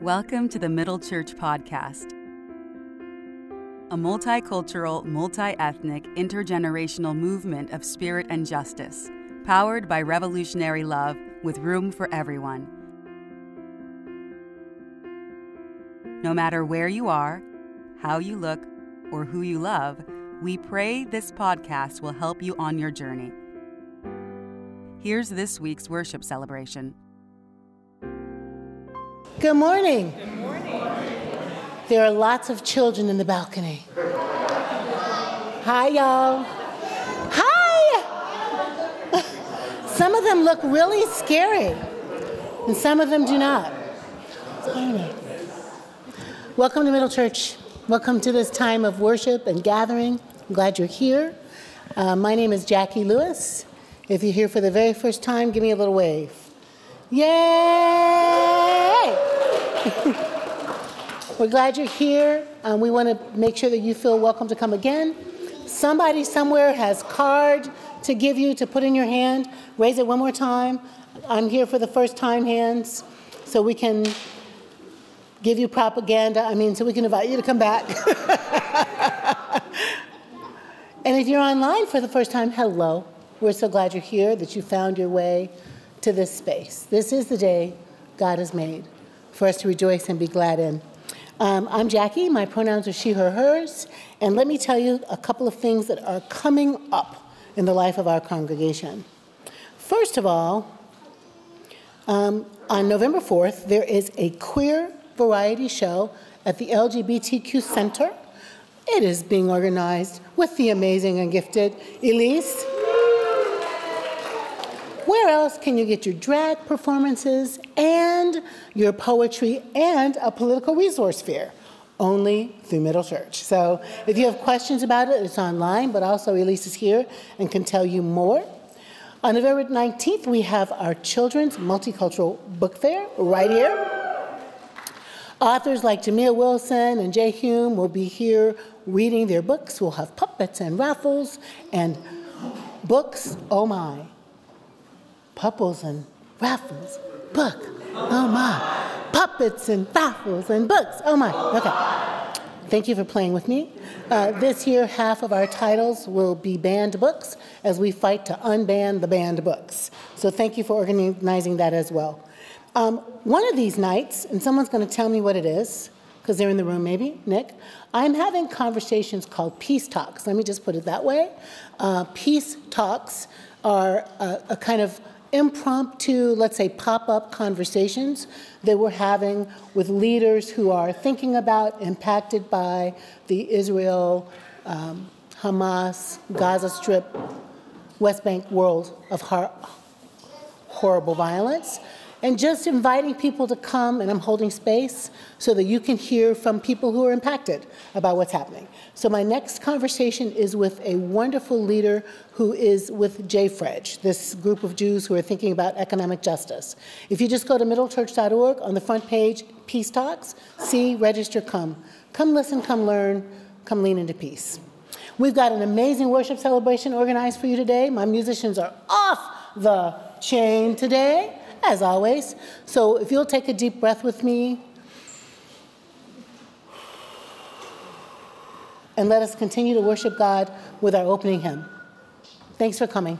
Welcome to the Middle Church Podcast, a multicultural, multi ethnic, intergenerational movement of spirit and justice, powered by revolutionary love with room for everyone. No matter where you are, how you look, or who you love, we pray this podcast will help you on your journey. Here's this week's worship celebration. Good morning. Good morning. There are lots of children in the balcony. Hi, y'all. Hi. Some of them look really scary, and some of them do not. Welcome to Middle Church. Welcome to this time of worship and gathering. I'm glad you're here. Uh, my name is Jacqui Lewis. If you're here for the very first time, give me a little wave. Yay! We're glad you're here. Um, we want to make sure that you feel welcome to come again. Somebody somewhere has card to give you to put in your hand. Raise it one more time. I'm here for the first time hands, so we can give you propaganda. I mean, so we can invite you to come back. and if you're online for the first time, hello. We're so glad you're here, that you found your way to this space. This is the day God has made for us to rejoice and be glad in. Um, I'm Jacqui. My pronouns are she, her, hers. And let me tell you a couple of things that are coming up in the life of our congregation. First of all, um, on November 4th, there is a queer variety show at the LGBTQ Center. It is being organized with the amazing and gifted Elise where else can you get your drag performances and your poetry and a political resource fair? Only through Middle Church. So if you have questions about it, it's online, but also Elise is here and can tell you more. On November 19th, we have our Children's Multicultural Book Fair right here. Authors like Jamia Wilson and Jay Hume will be here reading their books. We'll have puppets and raffles and books. Oh my puppets and raffles, book. Oh my. Puppets and raffles and books. Oh my. Okay. Thank you for playing with me. Uh, this year, half of our titles will be banned books as we fight to unban the banned books. So thank you for organizing that as well. Um, one of these nights, and someone's going to tell me what it is, because they're in the room maybe, Nick, I'm having conversations called peace talks. Let me just put it that way. Uh, peace talks are a, a kind of impromptu, let's say, pop up conversations that we're having with leaders who are thinking about, impacted by the Israel, um, Hamas, Gaza Strip, West Bank world of hor- horrible violence and just inviting people to come, and I'm holding space so that you can hear from people who are impacted about what's happening. So, my next conversation is with a wonderful leader who is with JFREJ, this group of Jews who are thinking about economic justice. If you just go to middlechurch.org, on the front page, Peace Talks, see, register, come. Come listen, come learn, come lean into peace. We've got an amazing worship celebration organized for you today. My musicians are off the chain today as always. So if you'll take a deep breath with me, and let us continue to worship God with our opening hymn. Thanks for coming.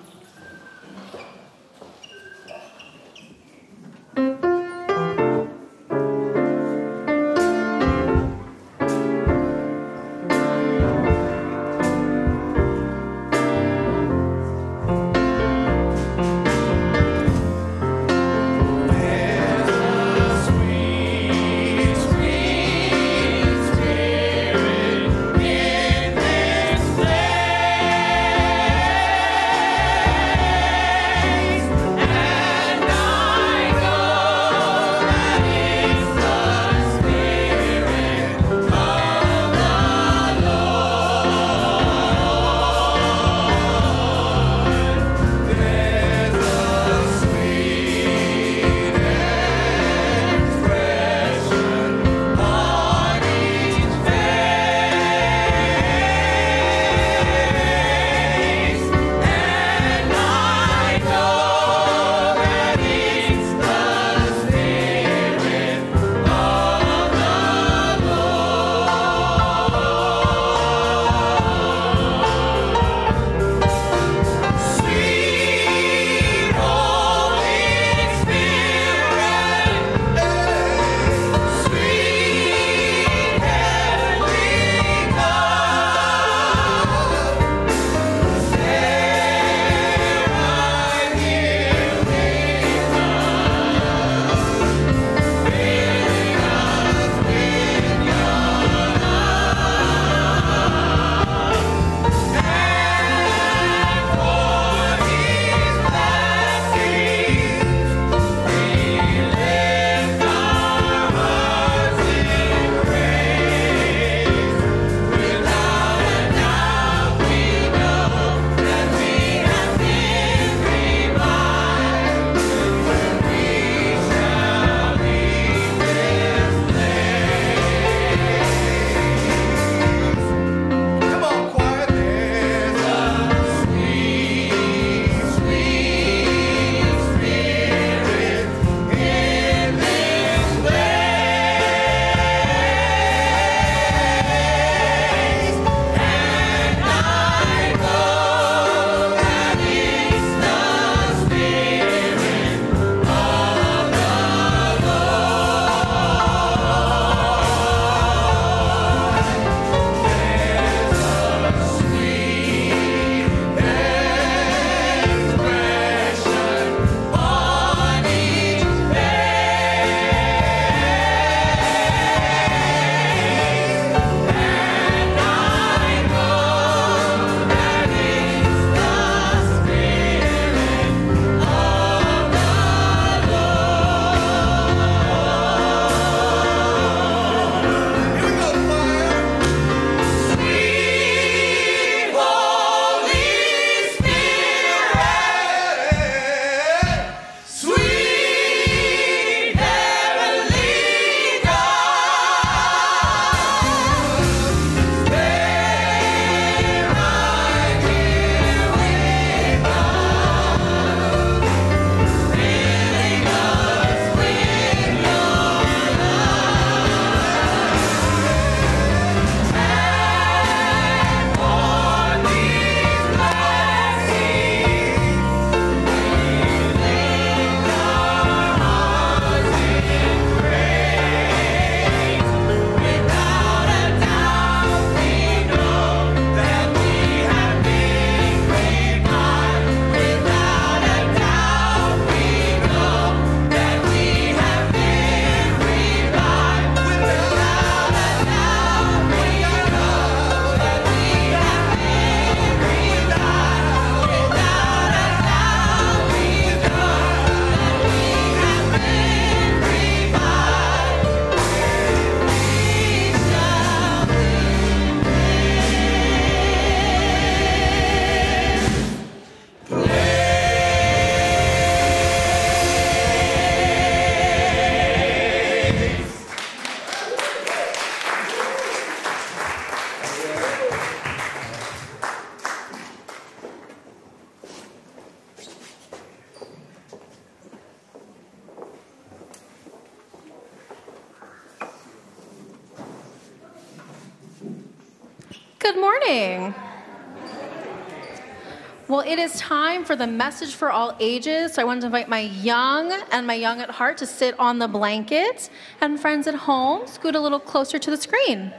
Is time for the message for all ages. So I want to invite my young and my young at heart to sit on the blanket, and friends at home, scoot a little closer to the screen.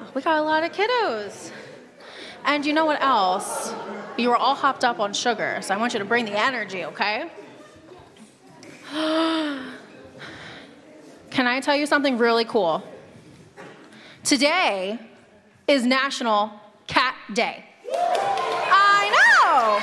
Oh, we got a lot of kiddos. And you know what else? You were all hopped up on sugar, so I want you to bring the energy, okay? Can I tell you something really cool? Today is National Cat Day. I know.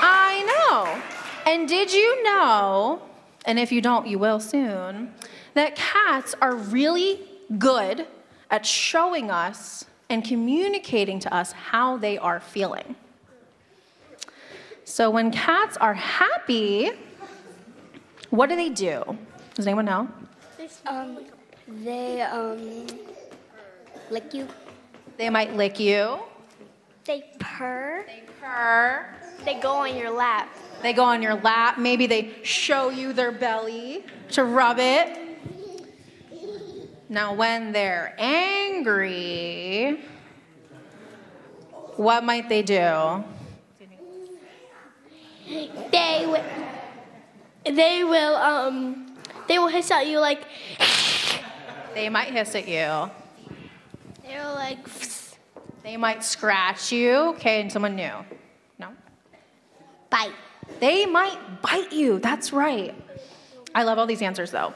I know. And did you know, and if you don't, you will soon, that cats are really good at showing us and communicating to us how they are feeling. So when cats are happy, what do they do? Does anyone know? Um, they um, lick you. They might lick you. They purr. They purr. They go on your lap. They go on your lap. Maybe they show you their belly to rub it. Now, when they're angry, what might they do? They will. They will um. They will hiss at you like. They might hiss at you. They're like. They might scratch you. Okay, and someone new. No? Bite. They might bite you. That's right. I love all these answers though.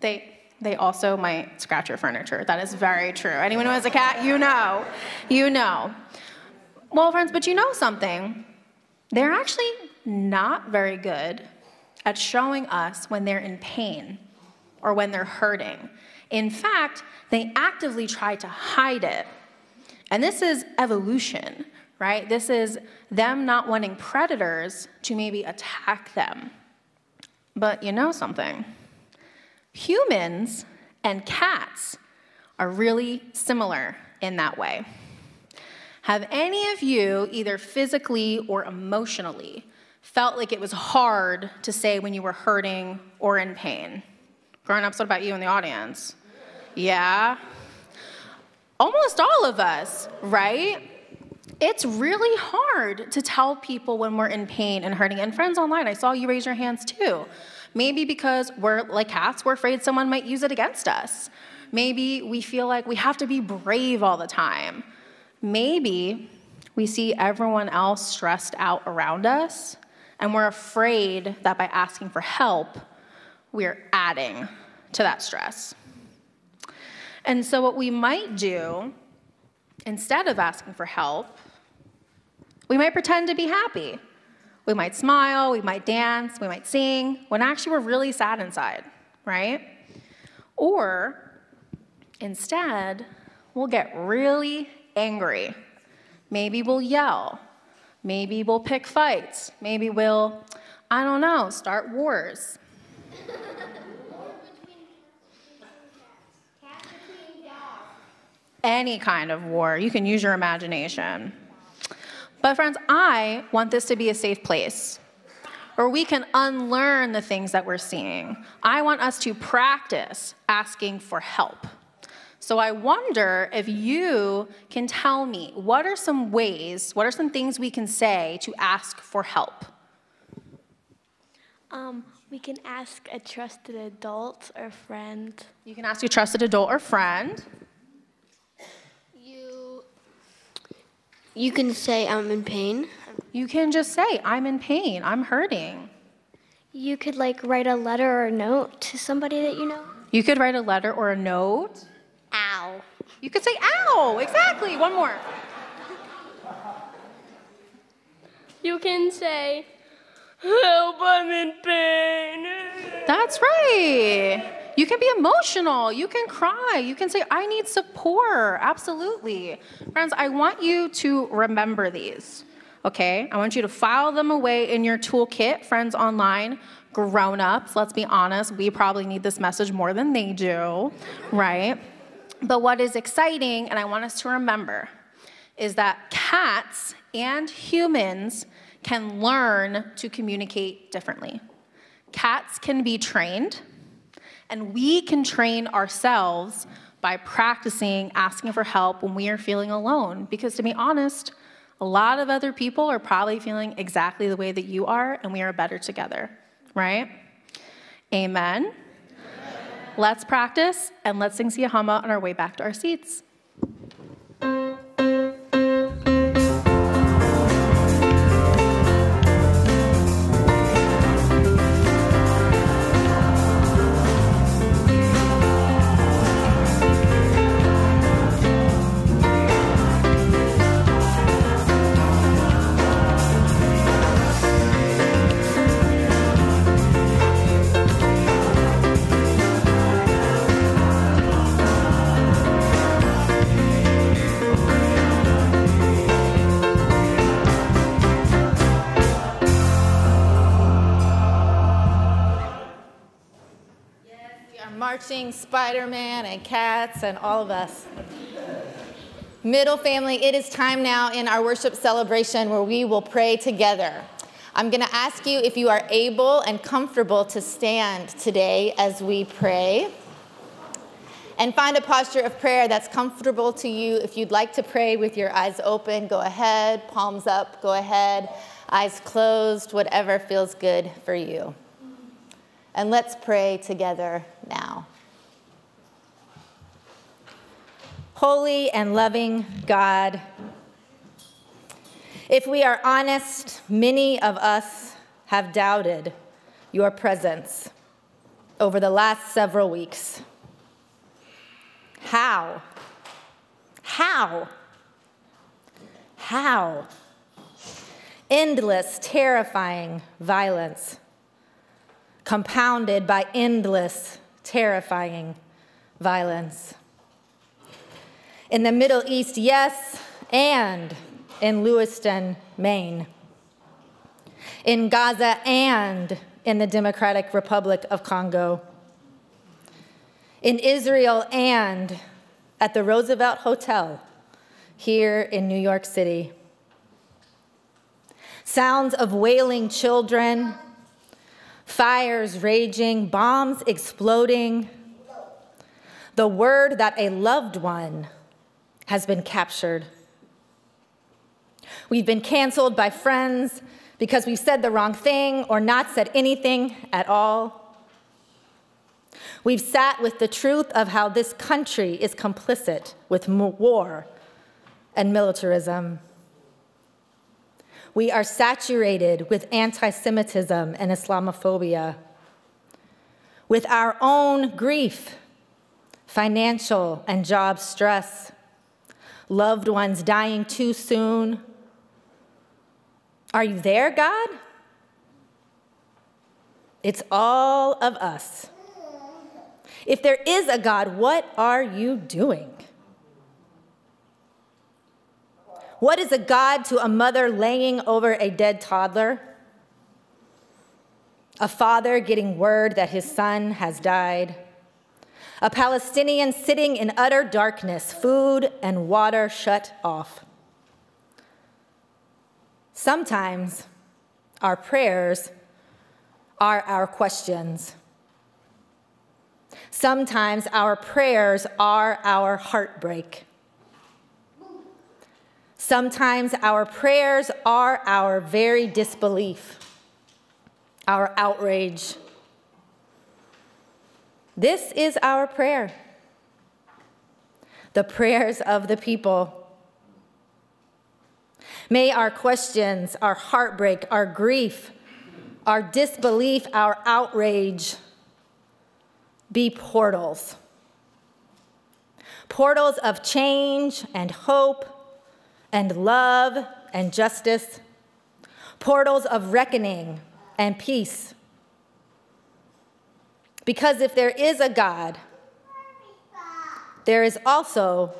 They they also might scratch your furniture. That is very true. Anyone who has a cat, you know. You know. Well, friends, but you know something? They're actually not very good at showing us when they're in pain or when they're hurting. In fact, they actively try to hide it. And this is evolution, right? This is them not wanting predators to maybe attack them. But you know something? Humans and cats are really similar in that way. Have any of you, either physically or emotionally, felt like it was hard to say when you were hurting or in pain? Grown ups, what about you in the audience? Yeah? Almost all of us, right? It's really hard to tell people when we're in pain and hurting. And friends online, I saw you raise your hands too. Maybe because we're like cats, we're afraid someone might use it against us. Maybe we feel like we have to be brave all the time. Maybe we see everyone else stressed out around us, and we're afraid that by asking for help, we're adding to that stress. And so, what we might do, instead of asking for help, we might pretend to be happy. We might smile, we might dance, we might sing, when actually we're really sad inside, right? Or instead, we'll get really angry. Maybe we'll yell. Maybe we'll pick fights. Maybe we'll, I don't know, start wars. Any kind of war. You can use your imagination. But, friends, I want this to be a safe place where we can unlearn the things that we're seeing. I want us to practice asking for help. So, I wonder if you can tell me what are some ways, what are some things we can say to ask for help? Um, we can ask a trusted adult or friend. You can ask your trusted adult or friend. You can say I'm in pain. You can just say, I'm in pain, I'm hurting. You could like write a letter or a note to somebody that you know. You could write a letter or a note. Ow. You could say, ow, exactly. One more. You can say, Help, I'm in pain. That's right. You can be emotional. You can cry. You can say, I need support. Absolutely. Friends, I want you to remember these. Okay? I want you to file them away in your toolkit, friends online, grown ups. Let's be honest, we probably need this message more than they do, right? But what is exciting, and I want us to remember, is that cats and humans can learn to communicate differently. Cats can be trained, and we can train ourselves by practicing asking for help when we are feeling alone. Because to be honest, a lot of other people are probably feeling exactly the way that you are, and we are better together, right? Amen. Let's practice and let's sing Siyahamba on our way back to our seats. Marching Spider Man and cats and all of us. Middle family, it is time now in our worship celebration where we will pray together. I'm going to ask you if you are able and comfortable to stand today as we pray. And find a posture of prayer that's comfortable to you. If you'd like to pray with your eyes open, go ahead. Palms up, go ahead. Eyes closed, whatever feels good for you. And let's pray together now. Holy and loving God, if we are honest, many of us have doubted your presence over the last several weeks. How? How? How? Endless, terrifying violence compounded by endless, terrifying violence. In the Middle East, yes, and in Lewiston, Maine. In Gaza and in the Democratic Republic of Congo. In Israel and at the Roosevelt Hotel here in New York City. Sounds of wailing children fires raging, bombs exploding. The word that a loved one has been captured. We've been canceled by friends because we've said the wrong thing or not said anything at all. We've sat with the truth of how this country is complicit with war and militarism. We are saturated with anti Semitism and Islamophobia, with our own grief, financial and job stress, loved ones dying too soon. Are you there, God? It's all of us. If there is a God, what are you doing? What is a God to a mother laying over a dead toddler? A father getting word that his son has died? A Palestinian sitting in utter darkness, food and water shut off. Sometimes our prayers are our questions. Sometimes our prayers are our heartbreak. Sometimes our prayers are our very disbelief, our outrage. This is our prayer, the prayers of the people. May our questions, our heartbreak, our grief, our disbelief, our outrage be portals. Portals of change and hope and love and justice, portals of reckoning and peace. Because if there is a God, there is also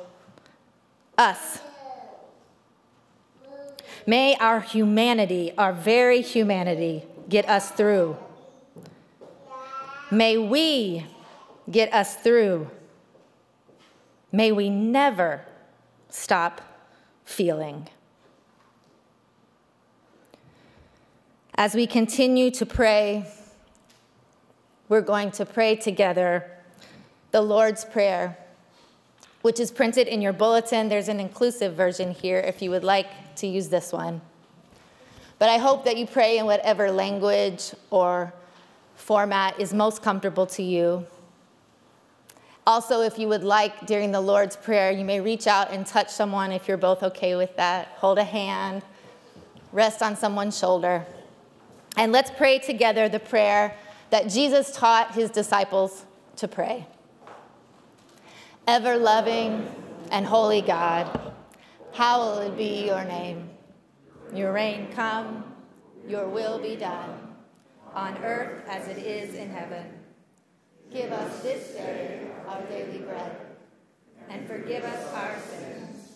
us. May our humanity, our very humanity, get us through. May we get us through. May we never stop feeling. As we continue to pray, we're going to pray together the Lord's Prayer, which is printed in your bulletin. There's an inclusive version here if you would like to use this one. But I hope that you pray in whatever language or format is most comfortable to you. Also, if you would like during the Lord's Prayer, you may reach out and touch someone if you're both okay with that. Hold a hand, rest on someone's shoulder. And let's pray together the prayer that Jesus taught his disciples to pray. Ever loving and holy God, hallowed be your name. Your reign come, your will be done, on earth as it is in heaven. Give us this day our daily bread, and forgive us our sins,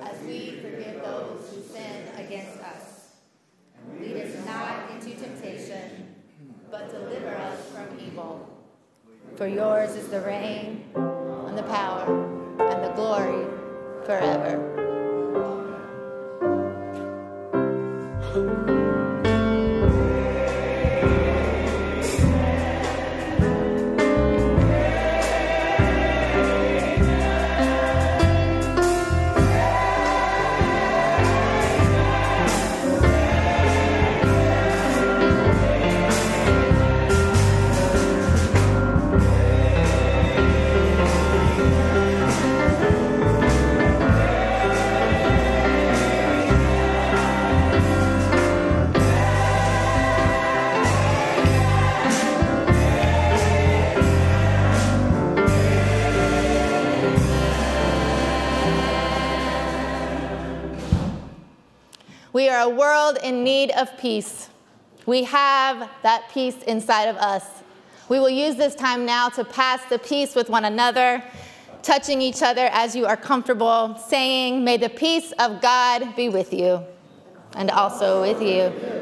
as we forgive those who sin against us Lead us not into temptation, but deliver us from evil. For yours is the reign, and the power, and the glory forever. We are a world in need of peace. We have that peace inside of us. We will use this time now to pass the peace with one another, touching each other as you are comfortable, saying, May the peace of God be with you, and also with you.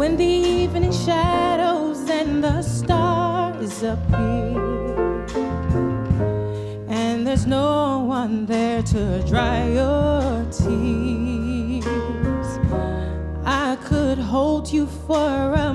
when the evening shadows and the stars appear, and there's no one there to dry your tears, I could hold you for a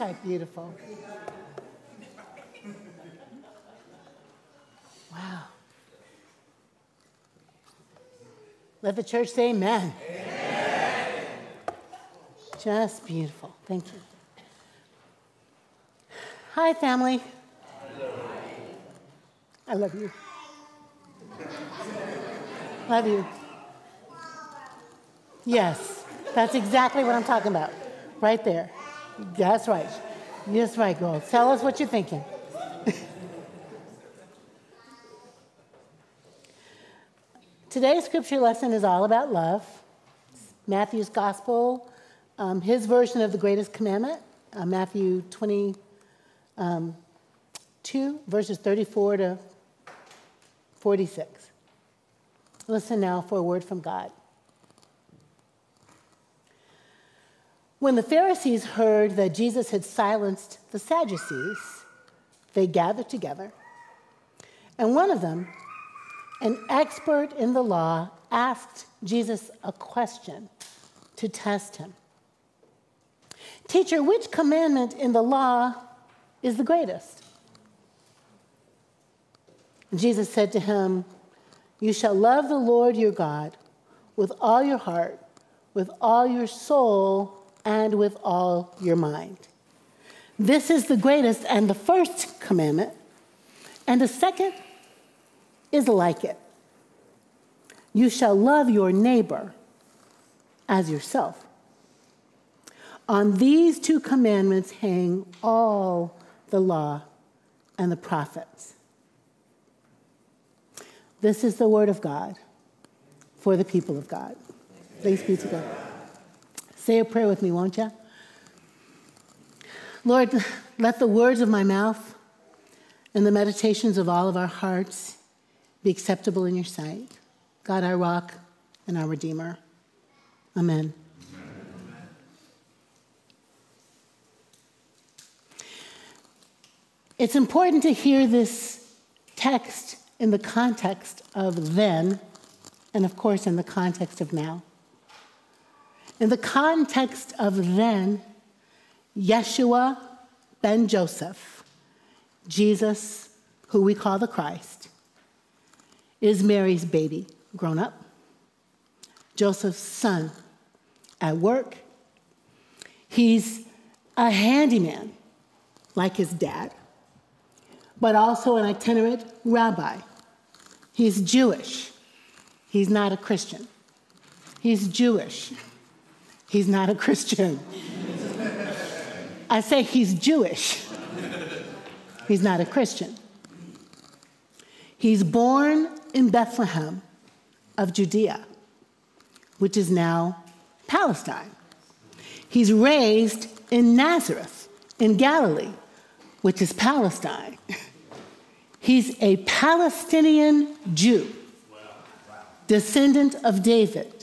type beautiful. Wow. Let the church say amen. amen. Just beautiful. Thank you. Hi, family. I love you. love you. Yes, that's exactly what I'm talking about. Right there. That's right. Yes, girls Tell us what you're thinking. Today's scripture lesson is all about love. Matthew's gospel, um, his version of the greatest commandment, uh, Matthew 22, um, verses 34 to 46. Listen now for a word from God. When the Pharisees heard that Jesus had silenced the Sadducees, they gathered together. And one of them, an expert in the law, asked Jesus a question to test him Teacher, which commandment in the law is the greatest? Jesus said to him, You shall love the Lord your God with all your heart, with all your soul, and with all your mind. This is the greatest and the first commandment. And the second is like it you shall love your neighbor as yourself. On these two commandments hang all the law and the prophets. This is the word of God for the people of God. Thanks be to God. Say a prayer with me, won't you? Lord, let the words of my mouth and the meditations of all of our hearts be acceptable in your sight. God, our rock and our redeemer. Amen. It's important to hear this text in the context of then, and of course, in the context of now. In the context of then, Yeshua ben Joseph, Jesus, who we call the Christ, is Mary's baby, grown up, Joseph's son, at work. He's a handyman, like his dad, but also an itinerant rabbi. He's Jewish. He's not a Christian. He's Jewish. He's not a Christian. I say he's Jewish. He's not a Christian. He's born in Bethlehem of Judea, which is now Palestine. He's raised in Nazareth in Galilee, which is Palestine. He's a Palestinian Jew, descendant of David.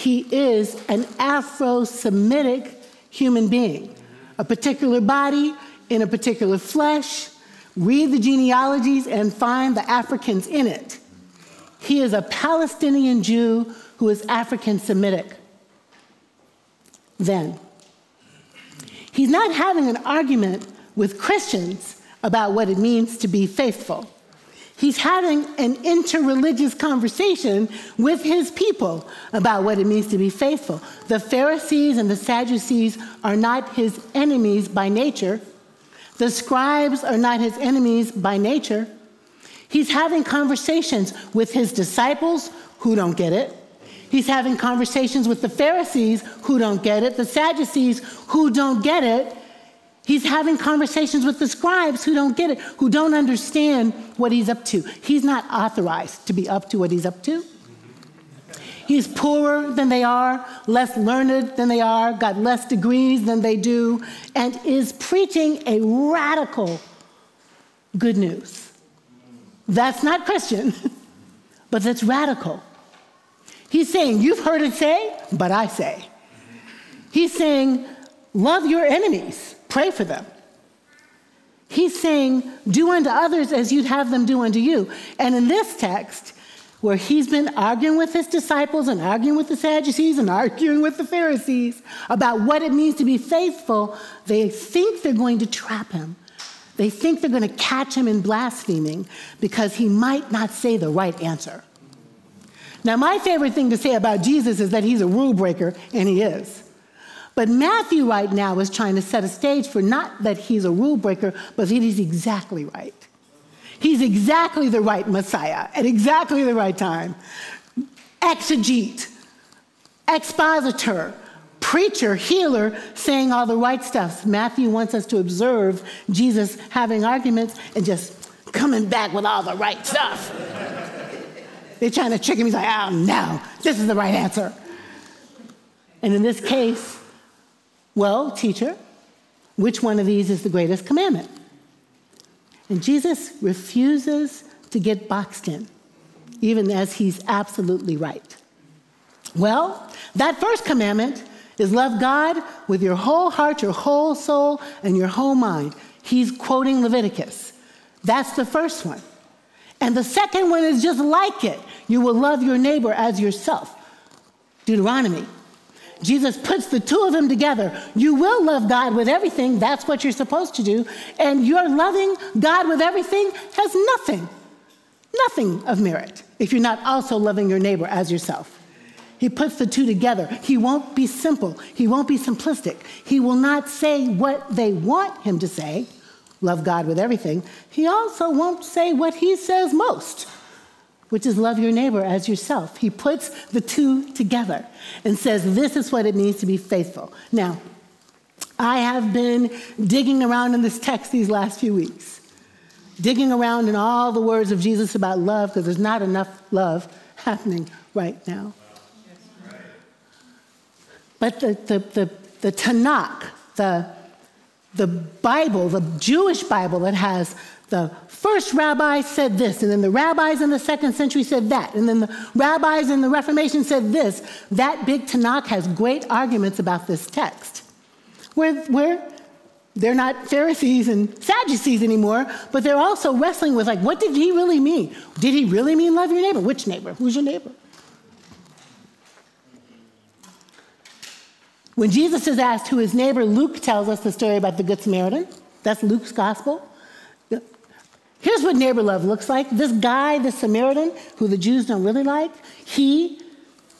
He is an Afro Semitic human being, a particular body in a particular flesh. Read the genealogies and find the Africans in it. He is a Palestinian Jew who is African Semitic. Then, he's not having an argument with Christians about what it means to be faithful. He's having an interreligious conversation with his people about what it means to be faithful. The Pharisees and the Sadducees are not his enemies by nature. The scribes are not his enemies by nature. He's having conversations with his disciples who don't get it. He's having conversations with the Pharisees who don't get it, the Sadducees who don't get it. He's having conversations with the scribes who don't get it, who don't understand what he's up to. He's not authorized to be up to what he's up to. He's poorer than they are, less learned than they are, got less degrees than they do, and is preaching a radical good news. That's not Christian, but that's radical. He's saying, You've heard it say, but I say. He's saying, Love your enemies, pray for them. He's saying, Do unto others as you'd have them do unto you. And in this text, where he's been arguing with his disciples and arguing with the Sadducees and arguing with the Pharisees about what it means to be faithful, they think they're going to trap him. They think they're going to catch him in blaspheming because he might not say the right answer. Now, my favorite thing to say about Jesus is that he's a rule breaker, and he is. But Matthew right now is trying to set a stage for not that he's a rule breaker, but that he's exactly right. He's exactly the right Messiah at exactly the right time. Exegete, expositor, preacher, healer, saying all the right stuff. Matthew wants us to observe Jesus having arguments and just coming back with all the right stuff. They're trying to trick him. He's like, oh no, this is the right answer. And in this case, well, teacher, which one of these is the greatest commandment? And Jesus refuses to get boxed in, even as he's absolutely right. Well, that first commandment is love God with your whole heart, your whole soul, and your whole mind. He's quoting Leviticus. That's the first one. And the second one is just like it. You will love your neighbor as yourself. Deuteronomy. Jesus puts the two of them together. You will love God with everything. That's what you're supposed to do. And your loving God with everything has nothing, nothing of merit if you're not also loving your neighbor as yourself. He puts the two together. He won't be simple. He won't be simplistic. He will not say what they want him to say, love God with everything. He also won't say what he says most which is love your neighbor as yourself. He puts the two together and says, This is what it means to be faithful. Now, I have been digging around in this text these last few weeks, digging around in all the words of Jesus about love, because there's not enough love happening right now. But the, the, the, the Tanakh, the, the Bible, the Jewish Bible that has the first rabbi said this, and then the rabbis in the second century said that, and then the rabbis in the Reformation said this. That big Tanakh has great arguments about this text. Where, where they're not Pharisees and Sadducees anymore, but they're also wrestling with, like, what did he really mean? Did he really mean love your neighbor? Which neighbor? Who's your neighbor? When Jesus is asked who his neighbor, Luke tells us the story about the Good Samaritan. That's Luke's gospel. Here's what neighbor love looks like. This guy, the Samaritan, who the Jews don't really like, he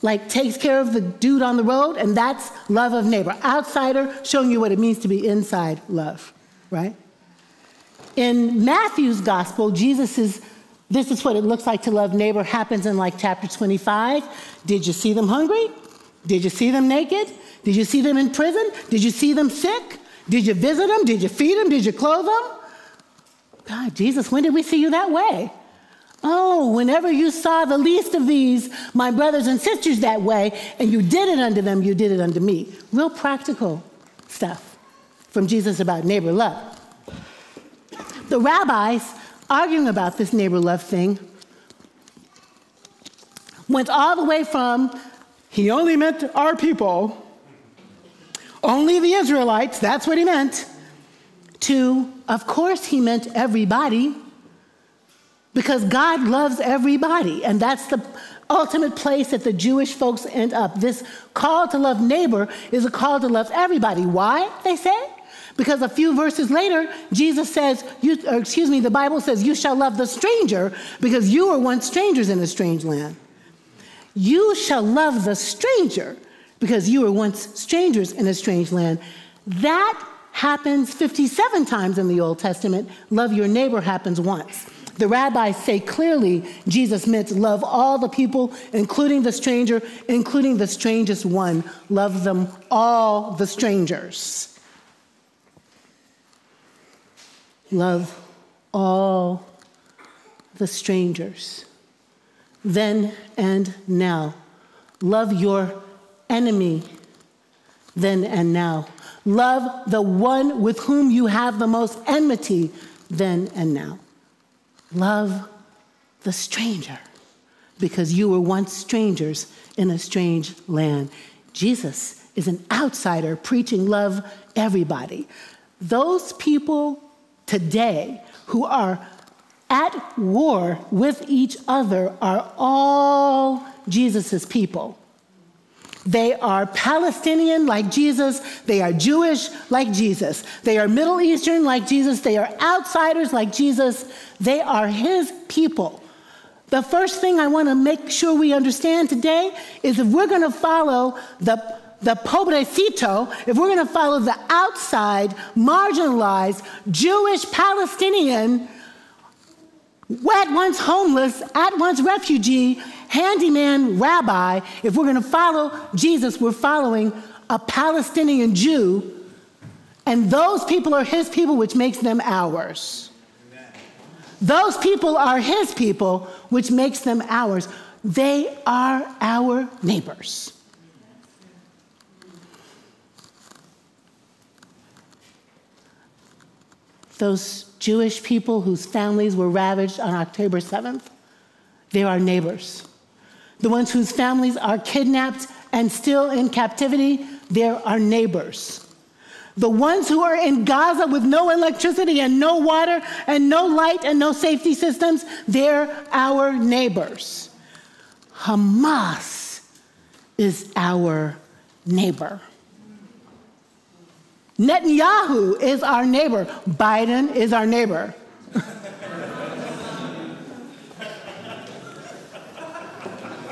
like takes care of the dude on the road, and that's love of neighbor. Outsider showing you what it means to be inside love, right? In Matthew's gospel, Jesus is this is what it looks like to love neighbor happens in like chapter 25. Did you see them hungry? Did you see them naked? Did you see them in prison? Did you see them sick? Did you visit them? Did you feed them? Did you clothe them? God, Jesus, when did we see you that way? Oh, whenever you saw the least of these, my brothers and sisters, that way, and you did it unto them, you did it unto me. Real practical stuff from Jesus about neighbor love. The rabbis arguing about this neighbor love thing went all the way from he only meant our people, only the Israelites, that's what he meant, to, of course, he meant everybody because God loves everybody. And that's the ultimate place that the Jewish folks end up. This call to love neighbor is a call to love everybody. Why, they say? Because a few verses later, Jesus says, you, excuse me, the Bible says, you shall love the stranger because you were once strangers in a strange land. You shall love the stranger because you were once strangers in a strange land. That happens 57 times in the Old Testament. Love your neighbor happens once. The rabbis say clearly Jesus meant love all the people, including the stranger, including the strangest one. Love them all, the strangers. Love all the strangers. Then and now. Love your enemy then and now. Love the one with whom you have the most enmity then and now. Love the stranger because you were once strangers in a strange land. Jesus is an outsider preaching love everybody. Those people today who are at war with each other are all Jesus' people. They are Palestinian like Jesus. They are Jewish like Jesus. They are Middle Eastern like Jesus. They are outsiders like Jesus. They are his people. The first thing I want to make sure we understand today is if we're going to follow the the pobrecito, if we're going to follow the outside, marginalized, Jewish Palestinian, at once homeless, at once refugee, handyman rabbi, if we're going to follow Jesus, we're following a Palestinian Jew, and those people are his people, which makes them ours. Those people are his people, which makes them ours. They are our neighbors. Those Jewish people whose families were ravaged on October 7th, they're our neighbors the ones whose families are kidnapped and still in captivity, they're our neighbors. The ones who are in Gaza with no electricity and no water and no light and no safety systems, they're our neighbors. Hamas is our neighbor. Netanyahu is our neighbor. Biden is our neighbor.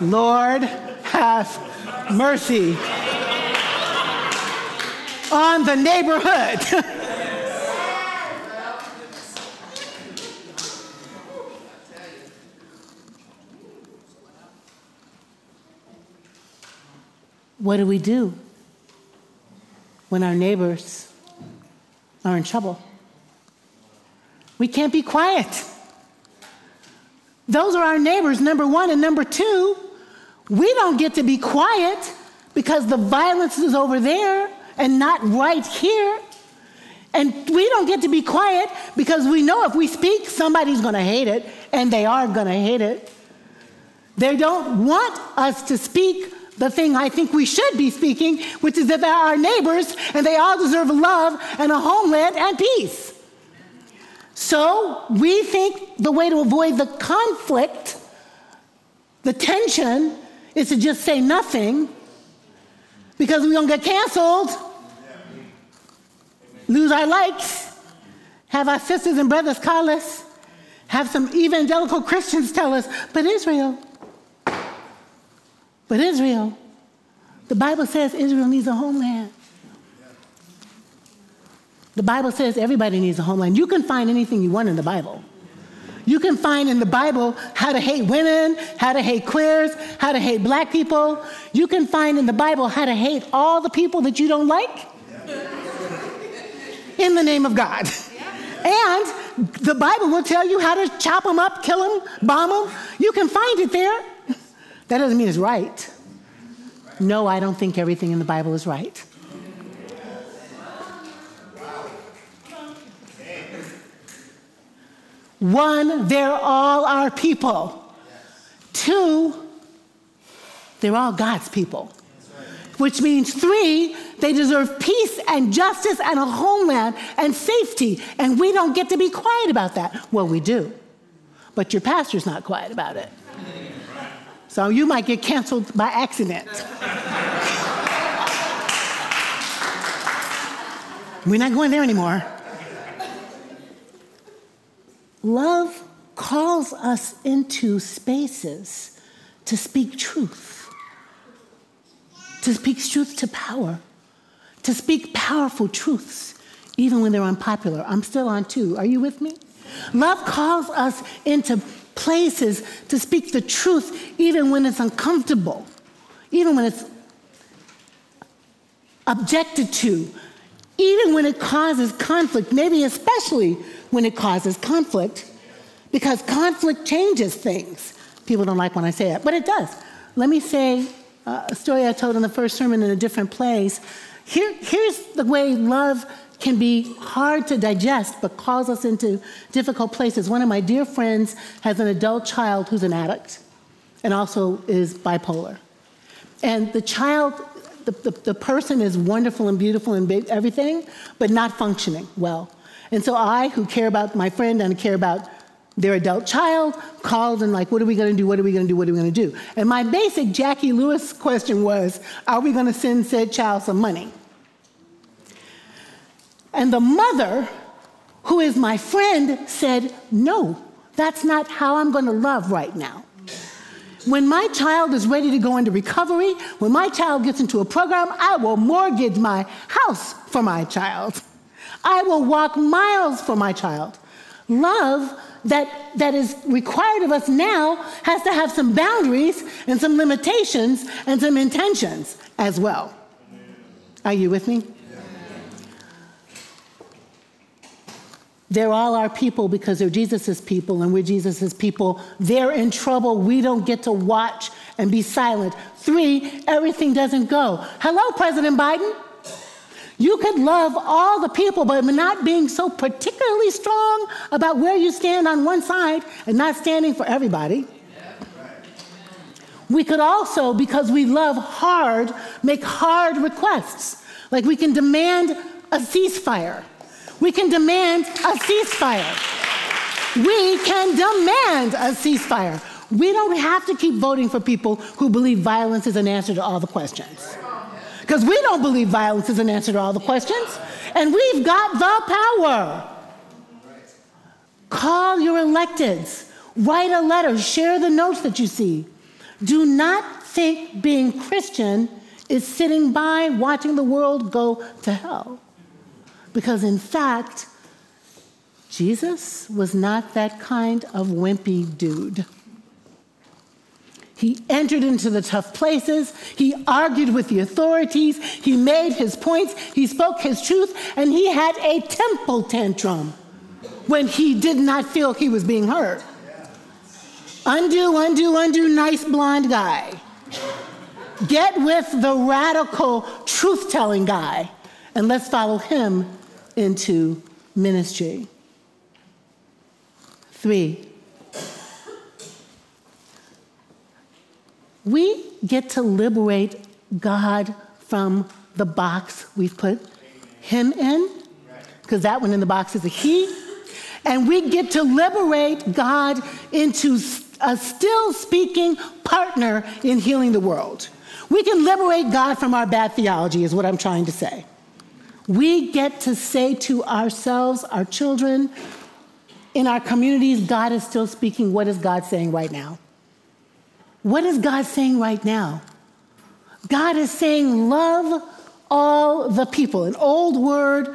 Lord, have mercy on the neighborhood. what do we do when our neighbors are in trouble? We can't be quiet. Those are our neighbors, number one. And number two, we don't get to be quiet because the violence is over there and not right here. And we don't get to be quiet because we know if we speak, somebody's going to hate it, and they are going to hate it. They don't want us to speak the thing I think we should be speaking, which is that they're our neighbors and they all deserve love and a homeland and peace. So we think the way to avoid the conflict, the tension, is to just say nothing because we don't get canceled, lose our likes, have our sisters and brothers call us, have some evangelical Christians tell us, but Israel, but Israel, the Bible says Israel needs a homeland. The Bible says everybody needs a homeland. You can find anything you want in the Bible. You can find in the Bible how to hate women, how to hate queers, how to hate black people. You can find in the Bible how to hate all the people that you don't like in the name of God. And the Bible will tell you how to chop them up, kill them, bomb them. You can find it there. That doesn't mean it's right. No, I don't think everything in the Bible is right. One, they're all our people. Two, they're all God's people. Which means three, they deserve peace and justice and a homeland and safety. And we don't get to be quiet about that. Well, we do. But your pastor's not quiet about it. So you might get canceled by accident. We're not going there anymore. Love calls us into spaces to speak truth, to speak truth to power, to speak powerful truths, even when they're unpopular. I'm still on two. Are you with me? Love calls us into places to speak the truth, even when it's uncomfortable, even when it's objected to, even when it causes conflict, maybe especially when it causes conflict, because conflict changes things. People don't like when I say it, but it does. Let me say uh, a story I told in the first sermon in a different place. Here, here's the way love can be hard to digest, but calls us into difficult places. One of my dear friends has an adult child who's an addict and also is bipolar. And the child, the, the, the person is wonderful and beautiful and everything, but not functioning well. And so I, who care about my friend and care about their adult child, called and like, what are we to do? What are we to do? What are we to do? And my basic Jacqui Lewis question was, are we to send said child some money? And the mother, who is my friend, said, no, that's not how I'm going to love right now. When my child is ready to go into recovery, when my child gets into a program, I will mortgage my house for my child. I will walk miles for my child. Love that, that is required of us now has to have some boundaries and some limitations and some intentions as well. Are you with me? They're all our people because they're Jesus' people and we're Jesus' people. They're in trouble. We don't get to watch and be silent. Three, everything doesn't go. Hello, President Biden. You could love all the people, but not being so particularly strong about where you stand on one side and not standing for everybody. We could also, because we love hard, make hard requests. Like we can demand a ceasefire. We can demand a ceasefire. We can demand a ceasefire. We don't have to keep voting for people who believe violence is an answer to all the questions. Because we don't believe violence is an answer to all the questions. And we've got the power. Call your electeds. Write a letter. Share the notes that you see. Do not think being Christian is sitting by watching the world go to hell. Because in fact, Jesus was not that kind of wimpy dude. He entered into the tough places. He argued with the authorities. He made his points. He spoke his truth. And he had a temple tantrum when he did not feel he was being heard. Undo, undo, undo, nice blonde guy. Get with the radical truth telling guy and let's follow him into ministry. Three, we get to liberate God from the box we've put him in, because that one in the box is a he. And we get to liberate God into a still speaking partner in healing the world. We can liberate God from our bad theology, is what I'm trying to say. We get to say to ourselves, our children, in our communities, God is still speaking. What is God saying right now? What is God saying right now? God is saying, love all the people. An old word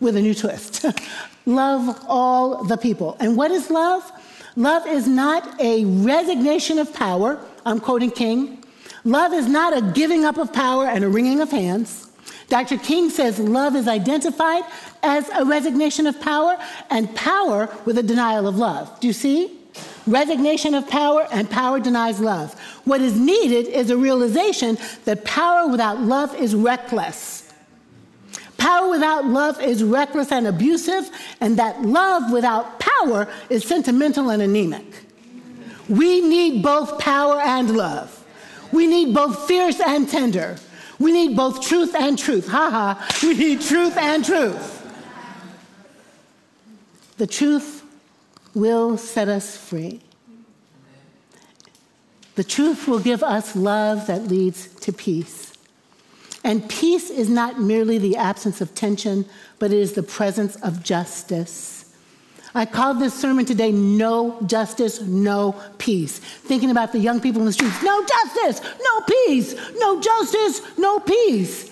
with a new twist. love all the people. And what is love? Love is not a resignation of power. I'm quoting King. Love is not a giving up of power and a wringing of hands. Dr. King says love is identified as a resignation of power and power with a denial of love. Do you see? Resignation of power and power denies love. What is needed is a realization that power without love is reckless. Power without love is reckless and abusive, and that love without power is sentimental and anemic. We need both power and love. We need both fierce and tender. We need both truth and truth. Ha ha. We need truth and truth. The truth will set us free. The truth will give us love that leads to peace. And peace is not merely the absence of tension, but it is the presence of justice. I called this sermon today No Justice, No Peace. Thinking about the young people in the streets No justice, no peace, no justice, no peace.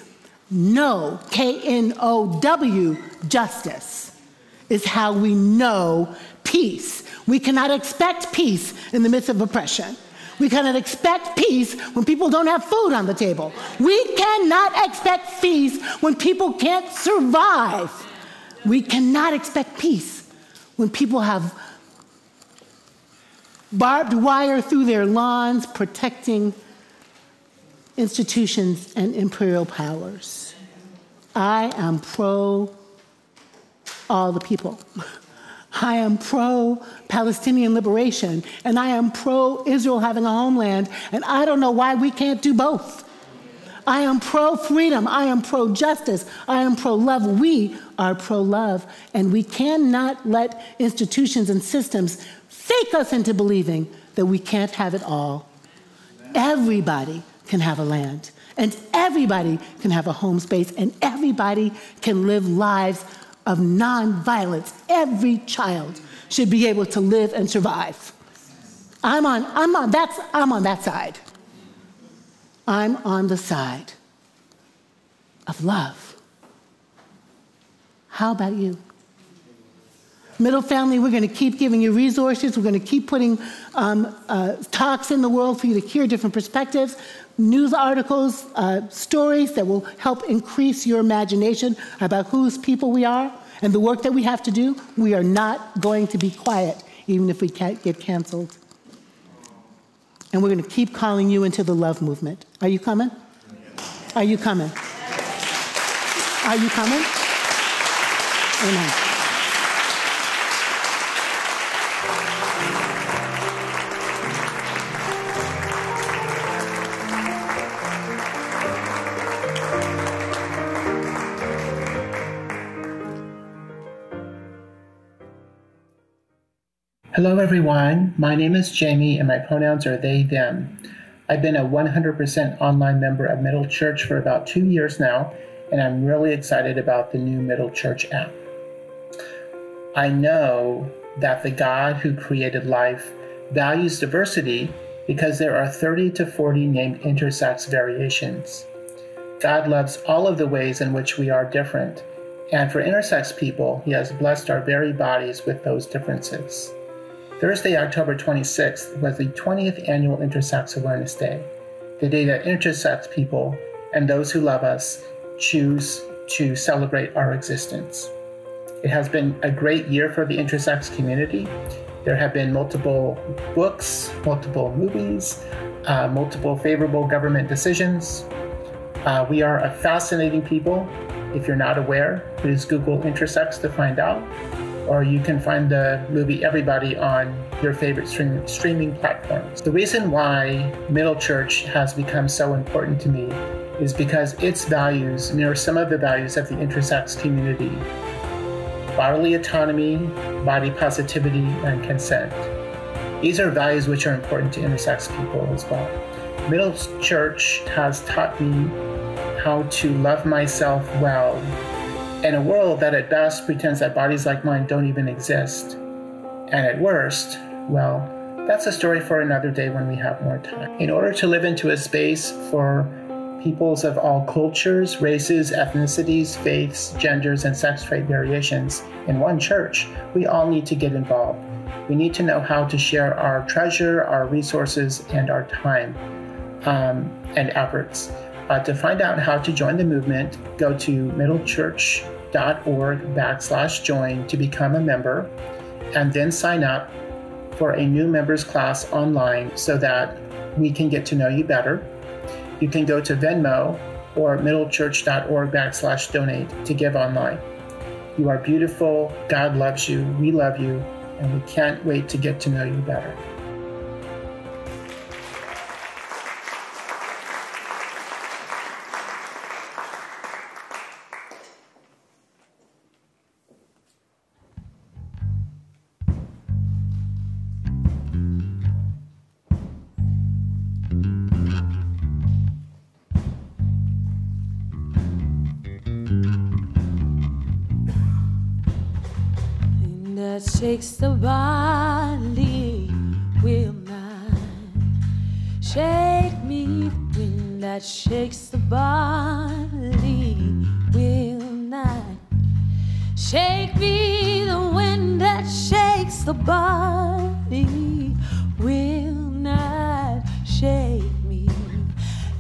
No, K N O W, justice is how we know peace. We cannot expect peace in the midst of oppression. We cannot expect peace when people don't have food on the table. We cannot expect peace when people can't survive. We cannot expect peace when people have barbed wire through their lawns protecting institutions and imperial powers. I am pro all the people. I am pro Palestinian liberation, and I am pro Israel having a homeland, and I don't know why we can't do both. I am pro freedom. I am pro justice. I am pro love. We are pro love. And we cannot let institutions and systems fake us into believing that we can't have it all. Everybody can have a land, and everybody can have a home space, and everybody can live lives of nonviolence. Every child should be able to live and survive. I'm on, I'm on, that's, I'm on that side. I'm on the side of love. How about you? Middle family, we're going to keep giving you resources. We're going to keep putting um, uh, talks in the world for you to hear different perspectives, news articles, uh, stories that will help increase your imagination about whose people we are and the work that we have to do. We are not going to be quiet, even if we get canceled and we're going to keep calling you into the love movement. Are you coming? Are you coming? Are you coming? Amen. Hello, everyone. My name is Jamie, and my pronouns are they, them. I've been a 100% online member of Middle Church for about two years now, and I'm really excited about the new Middle Church app. I know that the God who created life values diversity because there are 30 to 40 named intersex variations. God loves all of the ways in which we are different, and for intersex people, He has blessed our very bodies with those differences. Thursday, October 26th was the 20th annual Intersex Awareness Day, the day that intersex people and those who love us choose to celebrate our existence. It has been a great year for the intersex community. There have been multiple books, multiple movies, uh, multiple favorable government decisions. Uh, we are a fascinating people. If you're not aware, please Google intersex to find out or you can find the movie Everybody on your favorite stream, streaming platforms. The reason why Middle Church has become so important to me is because its values mirror some of the values of the intersex community bodily autonomy, body positivity, and consent. These are values which are important to intersex people as well. Middle Church has taught me how to love myself well in a world that at best pretends that bodies like mine don't even exist, and at worst, well, that's a story for another day when we have more time. In order to live into a space for peoples of all cultures, races, ethnicities, faiths, genders, and sex trait variations in one church, we all need to get involved. We need to know how to share our treasure, our resources, and our time um, and efforts. Uh, to find out how to join the movement, go to middlechurch.org backslash join to become a member, and then sign up for a new members class online so that we can get to know you better. You can go to Venmo or middlechurch.org backslash donate to give online. You are beautiful. God loves you. We love you. And we can't wait to get to know you better. Shakes the body will not shake me. The wind that shakes the body will not shake me. The wind that shakes the body will not shake me.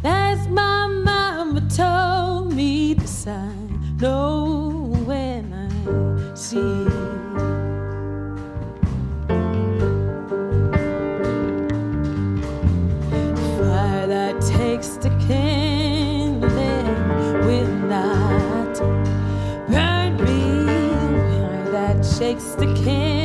That's my mama told me this I know when I see. Shakes the can,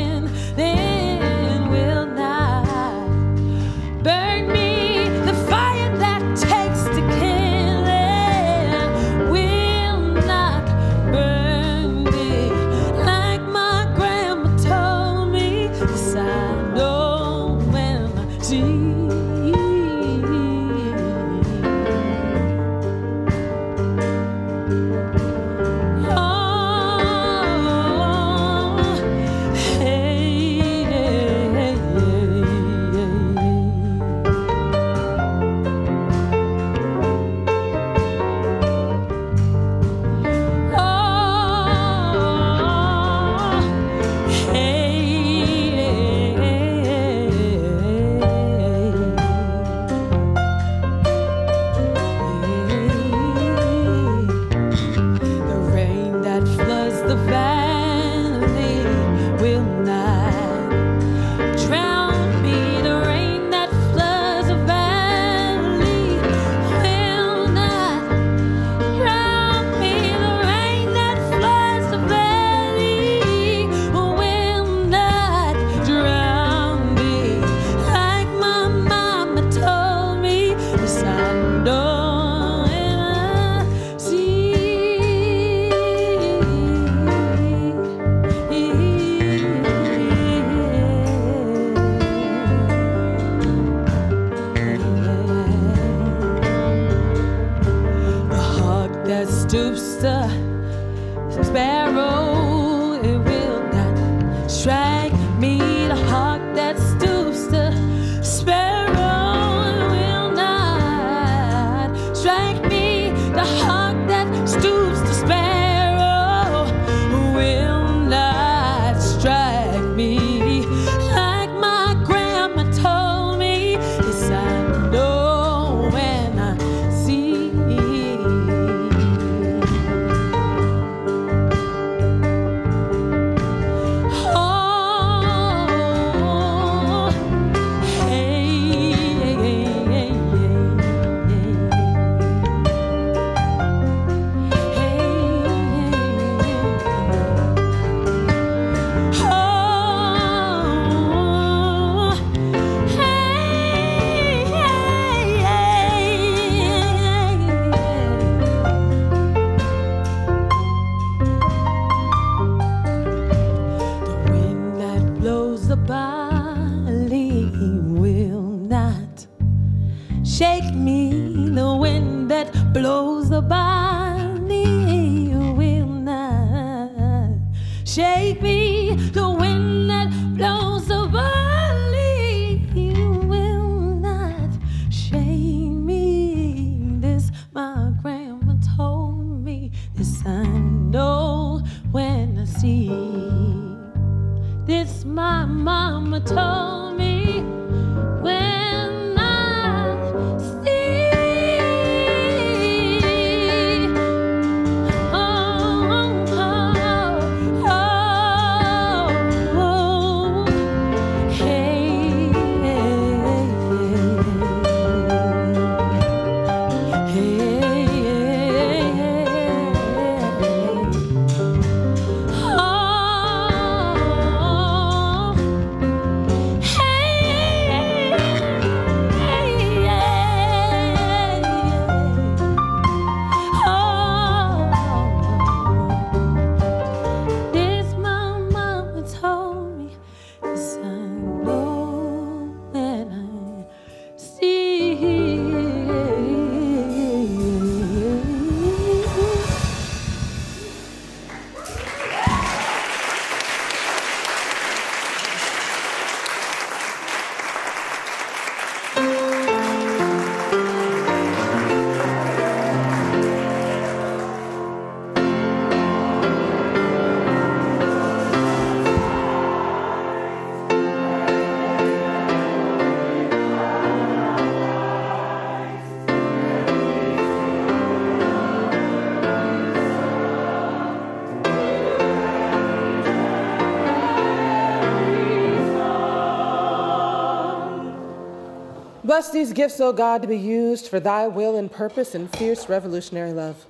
Bless these gifts, O God, to be used for thy will and purpose and fierce revolutionary love.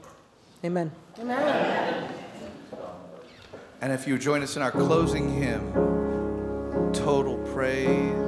Amen. Amen. And if you join us in our closing hymn, Total Praise.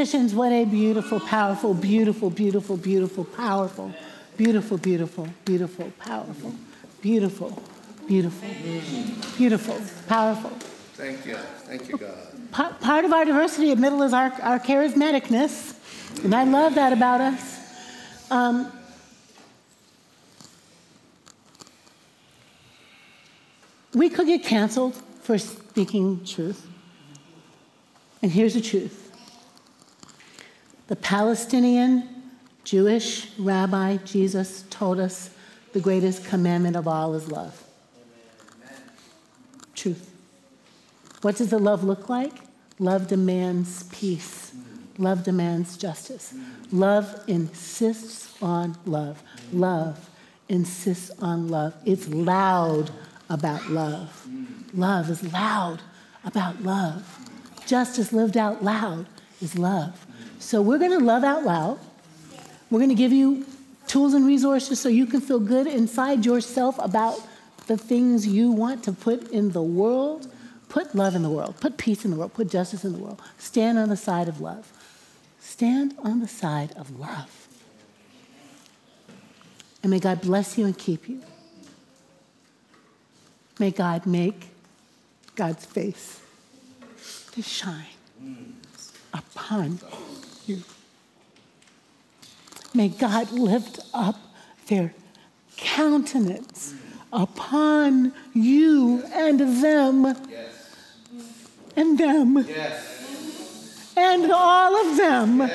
Musicians, what a beautiful, powerful, beautiful, beautiful, beautiful, powerful, beautiful, beautiful, beautiful, powerful, beautiful, beautiful, beautiful, powerful. Thank you. Thank you, God. Part of our diversity at Middle is our, our charismaticness, and I love that about us. Um, we could get canceled for speaking truth. And here's the truth the Palestinian Jewish rabbi Jesus told us the greatest commandment of all is love. Truth. What does the love look like? Love demands peace. Love demands justice. Love insists on love. Love insists on love. It's loud about love. Love is loud about love. Justice lived out loud is love. So we're going to love out loud. We're going to give you tools and resources so you can feel good inside yourself about the things you want to put in the world. Put love in the world, put peace in the world, put justice in the world. Stand on the side of love. Stand on the side of love. And may God bless you and keep you. May God make God's face to shine upon you. May God lift up their countenance upon you and them. And them. And all of them.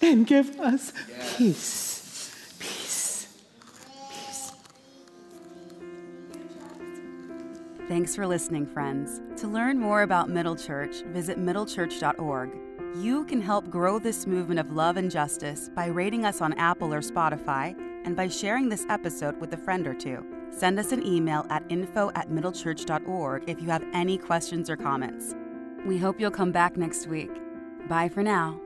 And give us peace. Peace. Peace. Thanks for listening, friends. To learn more about Middle Church, visit middlechurch.org. You can help grow this movement of love and justice by rating us on Apple or Spotify and by sharing this episode with a friend or two. Send us an email at info at middlechurch.org if you have any questions or comments. We hope you'll come back next week. Bye for now.